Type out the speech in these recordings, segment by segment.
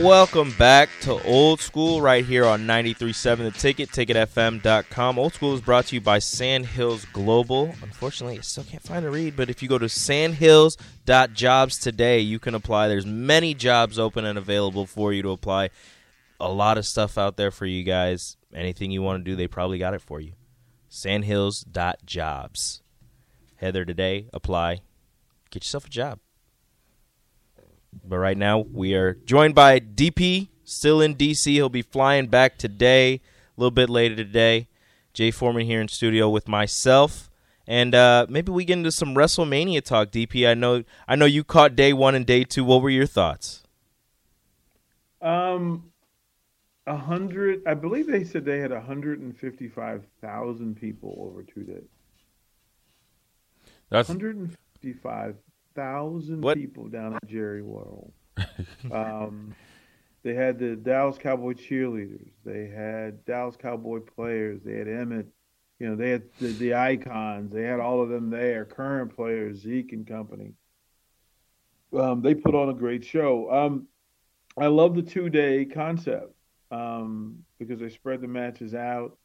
Welcome back to Old School right here on 93.7 The Ticket, ticketfm.com. Old School is brought to you by Sandhills Global. Unfortunately, I still can't find a read, but if you go to sandhills.jobs today, you can apply. There's many jobs open and available for you to apply. A lot of stuff out there for you guys. Anything you want to do, they probably got it for you. Sandhills.jobs. Head there today, apply, get yourself a job. But right now, we are joined by DP, still in DC. He'll be flying back today, a little bit later today. Jay Foreman here in studio with myself. And uh, maybe we get into some WrestleMania talk, DP. I know, I know you caught day one and day two. What were your thoughts? Um, a hundred. I believe they said they had hundred and fifty-five thousand people over two days. That's Hundred and fifty-five thousand people down at Jerry World. um, they had the Dallas Cowboy cheerleaders. They had Dallas Cowboy players. They had Emmett. You know, they had the, the icons. They had all of them there. Current players, Zeke and company. Um, they put on a great show. Um, I love the two-day concept um, because they spread the matches out.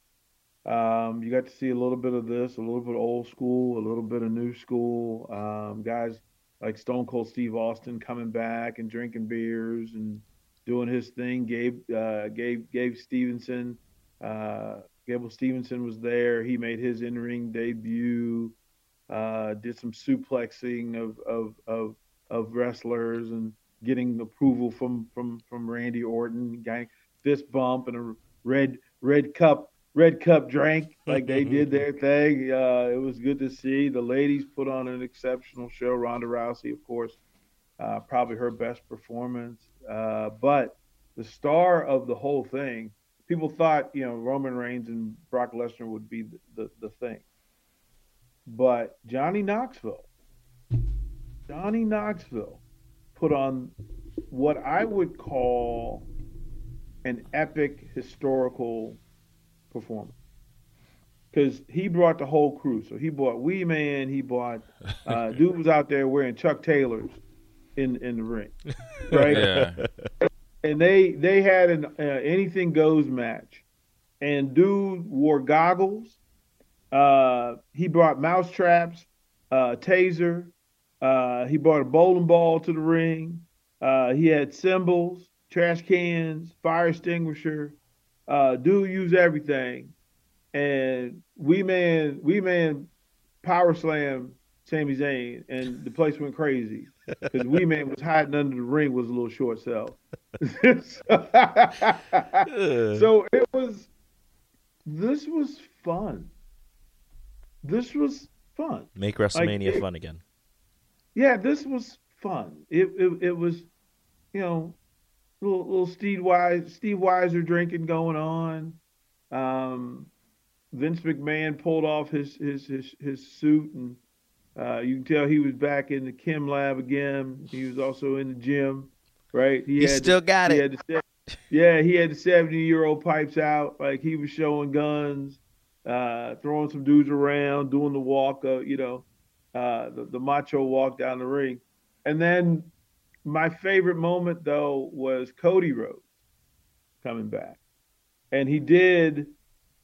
Um, you got to see a little bit of this, a little bit of old school, a little bit of new school. Um, guys like Stone Cold Steve Austin coming back and drinking beers and doing his thing. Gabe, uh, Gabe, Gabe Stevenson, uh, Gable Stevenson was there. He made his in-ring debut. Uh, did some suplexing of, of of of wrestlers and getting approval from from from Randy Orton. Gang fist bump and a red red cup red cup drank like they did their thing. Uh, it was good to see. The ladies put on an exceptional show. Ronda Rousey, of course, uh, probably her best performance. Uh, but the star of the whole thing, people thought, you know, Roman Reigns and Brock Lesnar would be the, the, the thing. But Johnny Knoxville, Johnny Knoxville put on what I would call an epic historical performance because he brought the whole crew. So he brought Wee Man, he brought uh, dude was out there wearing Chuck Taylors in in the ring, right? yeah. And they they had an uh, anything goes match, and dude wore goggles. Uh, he brought mouse traps, uh, taser. Uh, he brought a bowling ball to the ring. Uh, he had cymbals, trash cans, fire extinguisher. Uh, dude used everything, and Wee Man, Wee Man, power slam Sami Zayn, and the place went crazy because Wee Man was hiding under the ring was a little short sell. so it was. This was fun. This was fun. Make WrestleMania it- fun again. Yeah, this was fun. It it, it was, you know, little little Steve Wise Steveweiser drinking going on. Um, Vince McMahon pulled off his his his, his suit and uh, you can tell he was back in the chem lab again. He was also in the gym, right? He still got he it. The, yeah, he had the seventy year old pipes out, like he was showing guns, uh, throwing some dudes around, doing the walk, uh, you know, uh, the, the macho walk down the ring. And then my favorite moment though was Cody Rhodes coming back, and he did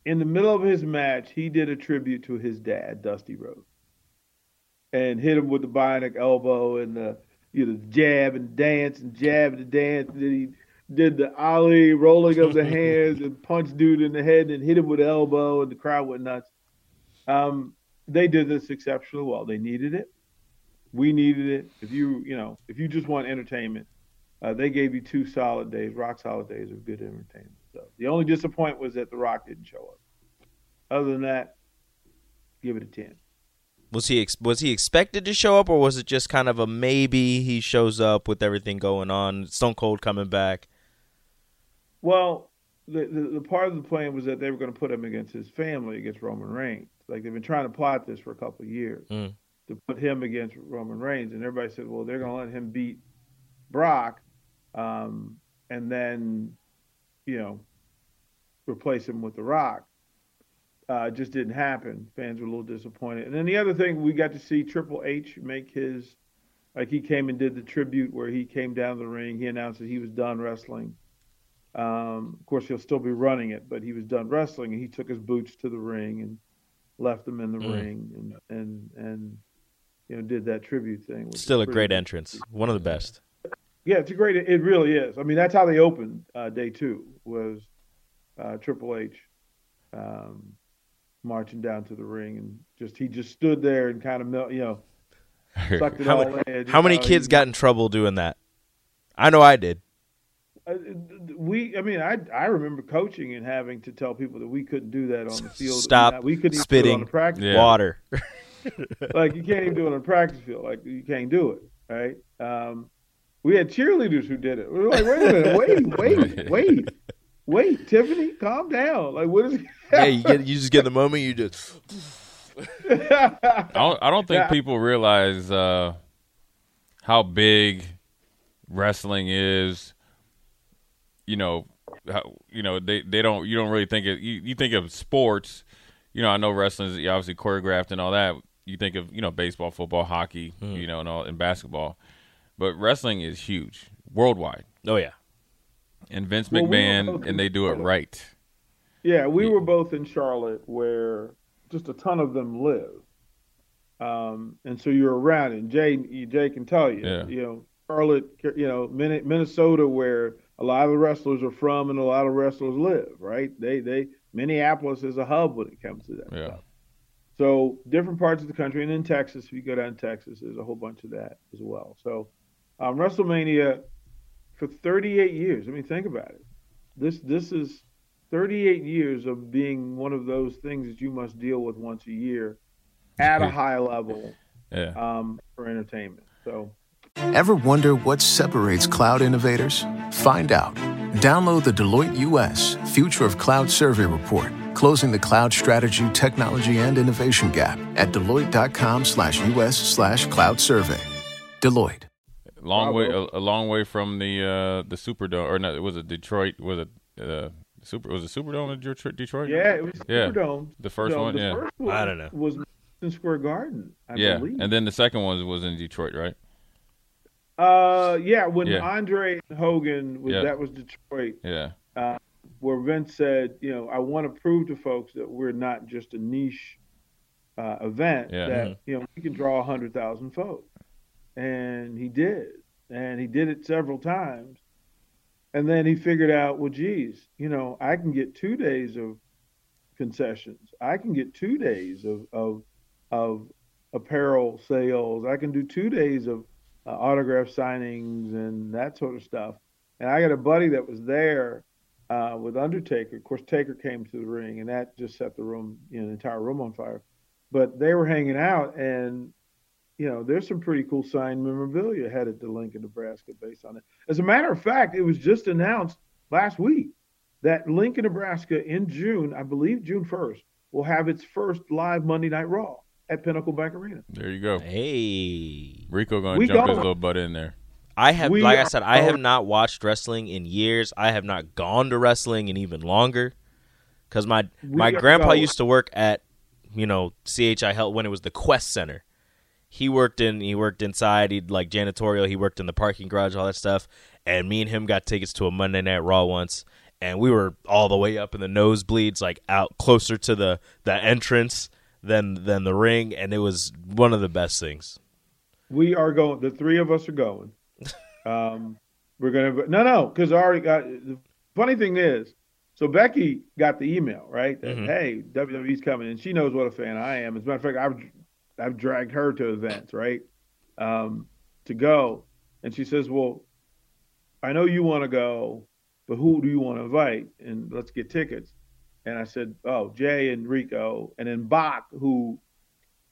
in the middle of his match he did a tribute to his dad, Dusty Rhodes, and hit him with the bionic elbow and the you know jab and dance and jab and dance. And then he did the ollie rolling of the hands and punch dude in the head and hit him with the elbow and the crowd went nuts. Um, they did this exceptionally well. They needed it. We needed it. If you you know if you just want entertainment, uh, they gave you two solid days, rock solid days of good entertainment. So the only disappointment was that The Rock didn't show up. Other than that, give it a ten. Was he ex- was he expected to show up, or was it just kind of a maybe he shows up with everything going on, Stone Cold coming back? Well, the, the, the part of the plan was that they were going to put him against his family, against Roman Reigns. Like they've been trying to plot this for a couple of years Mm. To put him against Roman Reigns, and everybody said, well, they're going to let him beat Brock, um, and then, you know, replace him with The Rock. Uh, it just didn't happen. Fans were a little disappointed. And then the other thing, we got to see Triple H make his, like he came and did the tribute where he came down the ring. He announced that he was done wrestling. Um, of course, he'll still be running it, but he was done wrestling, and he took his boots to the ring and left them in the Mm. ring, and and and you know did that tribute thing. Still a great good. entrance, one of the best. Yeah, it's a great. It really is. I mean, that's how they opened uh, day two was uh, Triple H um, marching down to the ring, and just he just stood there and kind of melt, you know, sucked it How all many, in. how many know, kids he- got in trouble doing that? I know I did. Uh, we, I mean, I I remember coaching and having to tell people that we couldn't do that on the field. Stop we couldn't even spitting on the practice. Yeah. Water. like you can't even do it on the practice field. Like you can't do it, right? Um, we had cheerleaders who did it. We were like, wait a minute, wait, wait, wait, wait, Tiffany, calm down. Like, what is? yeah, you get you just get the moment you just I don't, I don't think people realize uh, how big wrestling is. You know, how, you know they, they don't you don't really think it. You, you think of sports. You know, I know wrestling is obviously choreographed and all that. You think of you know baseball, football, hockey, you know, and all and basketball, but wrestling is huge worldwide. oh yeah. And Vince Well, we McMahon and they do it right. Yeah, we were both in Charlotte, where just a ton of them live, um, and so you're around. And Jay, Jay can tell you, Yeah. you know, Charlotte, you know, Minnesota, where a lot of wrestlers are from, and a lot of wrestlers live. Right? They, they, Minneapolis is a hub when it comes to that Yeah. stuff. So different parts of the country, and in Texas, if you go down to Texas, there's a whole bunch of that as well. So um, WrestleMania for 38 years. I mean, think about it. This this is 38 years of being one of those things that you must deal with once a year at a high level Yeah. um, for entertainment. So Ever wonder what separates cloud innovators? Find out. Download the Deloitte US Future of Cloud Survey Report, closing the cloud strategy, technology, and innovation gap at deloitte.com slash US slash cloud survey. Deloitte. long way a, a long way from the uh the Superdome or not was it Detroit was it uh super was it Superdome in Detroit Detroit yeah, it was Yeah. Superdome. The first So one, the yeah. first one I don't know. Was Madison Square Garden, I yeah believe. and then the second one was in Detroit right uh, yeah, when Yeah. Andre Hogan was Yeah. that was Detroit. yeah where Vince said, you know, I want to prove to folks that we're not just a niche uh, event, Yeah. that, you know, we can draw 100,000 folks. And he did. And he did it several times. And then he figured out, well, geez, you know, I can get two days of concessions. I can get two days of, of, of apparel sales. I can do two days of uh, autograph signings and that sort of stuff. And I got a buddy that was there uh, with Undertaker. Of course, Taker came to the ring, and that just set the room, you know, the entire room on fire. But they were hanging out, and you know, there's some pretty cool signed memorabilia headed to Lincoln, Nebraska, based on it. As a matter of fact, it was just announced last week that Lincoln, Nebraska, in June, I believe June 1st, will have its first live Monday Night Raw at Pinnacle Bank Arena. there you go Hey. Rico gonna We jump his little butt in there I have, We like I said, I have not watched wrestling in years. I have not gone to wrestling in even longer. Because my my grandpa going. used to work at, you know, CHI Health when it was the Quest Center. He worked in he worked inside. He'd like janitorial. He worked in the parking garage, all that stuff. And me and him got tickets to a Monday Night Raw once, and we were all the way up in the nosebleeds, like out closer to the the entrance than than the ring, and it was one of the best things. We are going. The three of us are going. Um, we're gonna. No, no, because I already got. The funny thing is, So Becky got the email, right? That, Mhm. Hey, WWE's coming, and she knows what a fan I am. As a matter of fact, I've I've dragged her to events, right? Um, to go, and she says, "Well, I know you want to go, but who do you want to invite? And let's get tickets." And I said, "Oh, Jay and Rico, and then Bach, who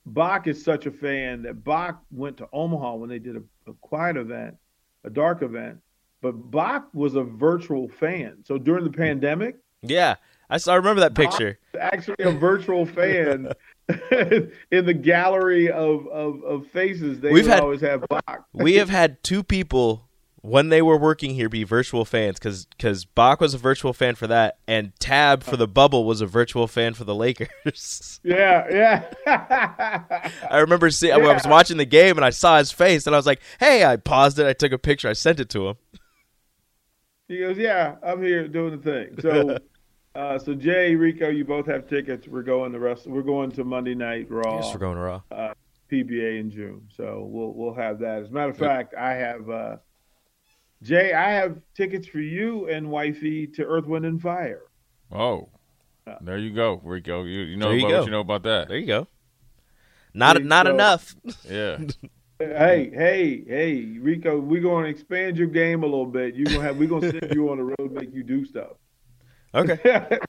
Bach is such a fan that Bach went to Omaha when they did a, a quiet event, a dark event, but Bach was a virtual fan. So during the pandemic, Yeah, I saw. I remember that picture. actually a virtual fan in the gallery of, of, of faces. They We've had- always have Bach. we have had two people when they were working here be virtual fans because because Bach was a virtual fan for that, and Tab for the bubble was a virtual fan for the Lakers. Yeah, yeah. I remember seeing. I was watching the game and I saw his face, and I was like, "Hey!" I paused it. I took a picture. I sent it to him. he goes, "Yeah, I'm here doing the thing." So, uh, so Jay, Rico, you both have tickets. We're going the rest. We're going to Monday Night Raw. Yes, we're going raw. uh, PBA in June. So we'll we'll have that. As a matter of fact, I have uh, Jay. I have tickets for you and wifey to Earth, Wind, and Fire. Oh, there you go, Rico. You, you know you about what you know about that. There you go. Not There you not enough. Yeah. Hey, hey, hey, Rico, we're going to expand your game a little bit. You're gonna have we're gonna send you on the road, make you do stuff. Okay. Tell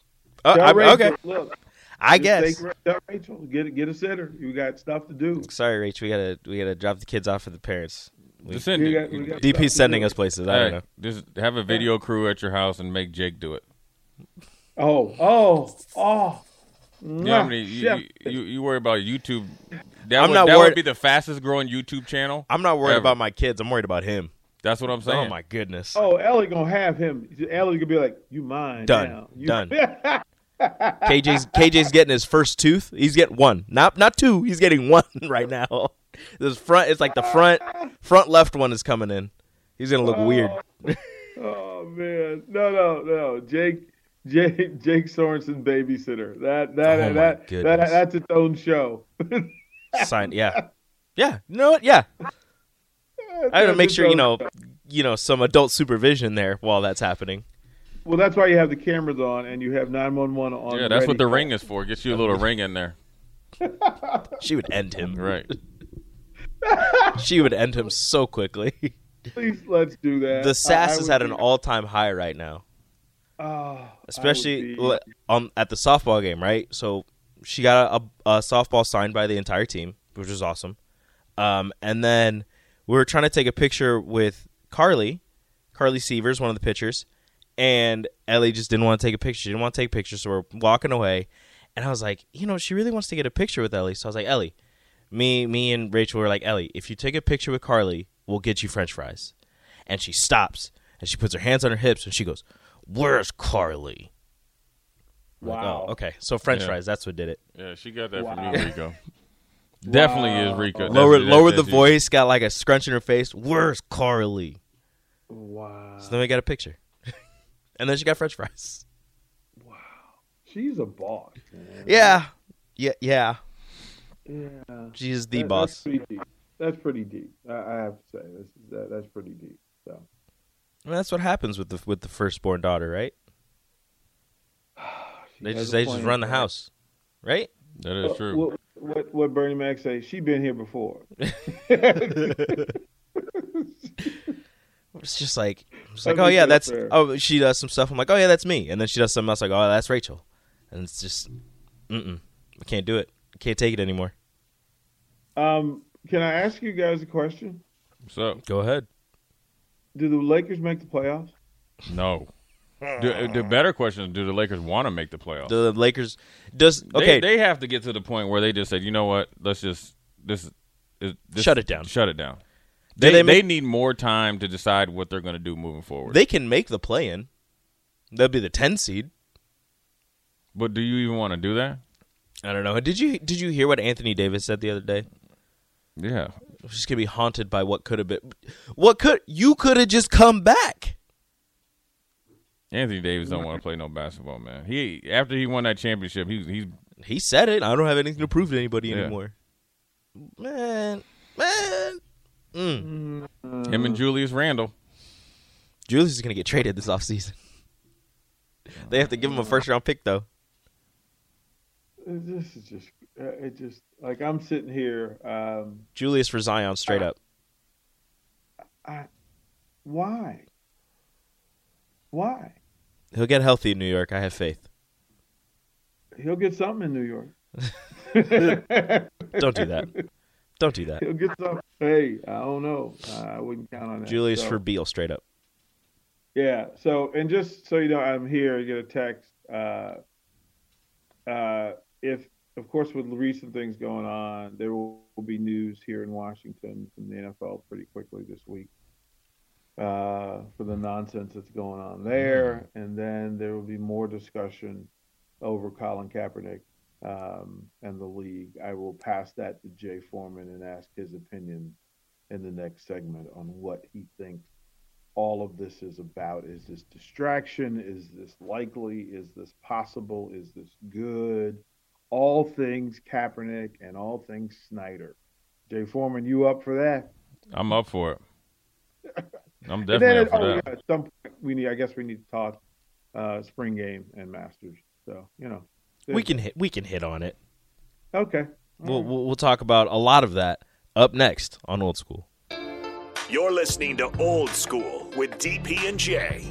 uh, I'm- Rachel, okay. Look, I guess. take- Rachel, get a- get a sitter. You got stuff to do. Sorry, Rach. We gotta we gotta drop the kids off for the parents. We- Just send We it. got- we got DP's to sending us places. I don't know. just have a video crew at your house and make Jake do it. Oh, oh, oh. You know how many you, you, you, you worry about YouTube. That I'm would, not that worried- would be the fastest growing YouTube channel. I'm not worried Ever. about my kids. I'm worried about him. That's what I'm saying. Oh my goodness. Oh, Ellie gonna have him. Ellie gonna be like, "You mine Done. now." You- Done. KJ's KJ's getting his first tooth. He's getting one, not not two. He's getting one right now. This front, it's like the front front left one is coming in. He's gonna look oh. weird. oh man, no, no, no. Jake, Jake, Jake Sorensen babysitter. That that Oh, my that, that that's its own show. Sign, yeah, yeah. You know what? Yeah, I gotta make sure you know, you know, some adult supervision there while that's happening. Well, that's why you have the cameras on and you have nine one one on. yeah, that's what the ring is for. Gets you a little ring in there. She would end him. Right. She would end him so quickly. Please, let's do that. The sass I- is at an all time high right now. Oh, especially be- um, at the softball game, right? So she got a, a, a softball signed by the entire team, which was awesome. Um, and then we were trying to take a picture with Carly, Carly Severs, one of the pitchers, and Ellie just didn't want to take a picture. She didn't want to take pictures, so we're walking away. And I was like, you know, she really wants to get a picture with Ellie. So I was like, Ellie, me, me and Rachel were like, Ellie, if you take a picture with Carly, we'll get you French fries. And she stops and she puts her hands on her hips and she goes, "Where's Carly?" I'm like, Wow. oh, okay. So French Yeah. fries, that's what did it. Yeah, she got that Wow. from you, Rico. Definitely is Rico. That's- lower, that's- lower the that's you. voice, got like a scrunch in her face. Where's Carly? Wow, So then we got a picture, and then she got French fries. Wow. She's a boss. Man. Yeah, yeah, yeah. Yeah. She's the That- boss. That's pretty deep. That's pretty deep. I, I have to say, this is, that, that's pretty deep. So. Well, that's what happens with the with the firstborn daughter, right? They just they just run the house, right? That is true. What, what, what Bernie Mac say? She been here before. It's just like it's I like, oh yeah, that's that's fair. oh she does some stuff. I'm like, oh yeah, that's me, and then she does something else. Like, oh, that's Rachel, and it's just, mm mm, I can't do it. I can't take it anymore. Um, can I ask you guys a question? So Go ahead. Do the Lakers make the playoffs? no. Do, the better question is: Do the Lakers want to make the playoffs? The Lakers does okay. they, have to get to the point where they just said, you know what? Let's just this, is- this Shut it down. Shut it down. Do They they they, need more time to decide what they're going to do moving forward. they can make the play in. They'll be the ten seed. but do you even want to do that? I don't know. Did you did you hear what Anthony Davis said the other day? Yeah. She's gonna be haunted by what could have been. What could you could have just come back? Anthony Davis don't want to play no basketball, man. He after he won that championship, he he's He said it. I don't have anything to prove to anybody Yeah. anymore. Man, man. Mm. him and Julius Randle. Julius is gonna get traded this offseason. They have to give him a first round pick though. This is just uh, it. Just like I'm sitting here. Um, Julius for Zion, straight up. I, why? Why? He'll get healthy in New York. I have faith. He'll get something in New York. Don't do that. Don't do that. He'll get some. Hey, I don't know. I wouldn't count on that. Julius So- for Beal, straight up. Yeah. So, and just so you know, I'm here. You get a text. Uh, uh, if, of course, with recent things going on, there will be news here in Washington from the NFL pretty quickly this week uh, for the nonsense that's going on there, and then there will be more discussion over Colin Kaepernick um, and the league. I will pass that to Jay Foreman and ask his opinion in the next segment on what he thinks all of this is about. Is this distraction? Is this likely? Is this possible? Is this good? All things Kaepernick and all things Snyder. Jay Foreman, you up for that? I'm up for it. I'm And definitely then, up for oh, that. yeah, at some point we need. I guess we need to talk uh, spring game and Masters. So you know, We can hit. We can hit on it. Okay. We'll, we'll we'll talk about a lot of that up next on Old School. You're listening to Old School with DP and Jay.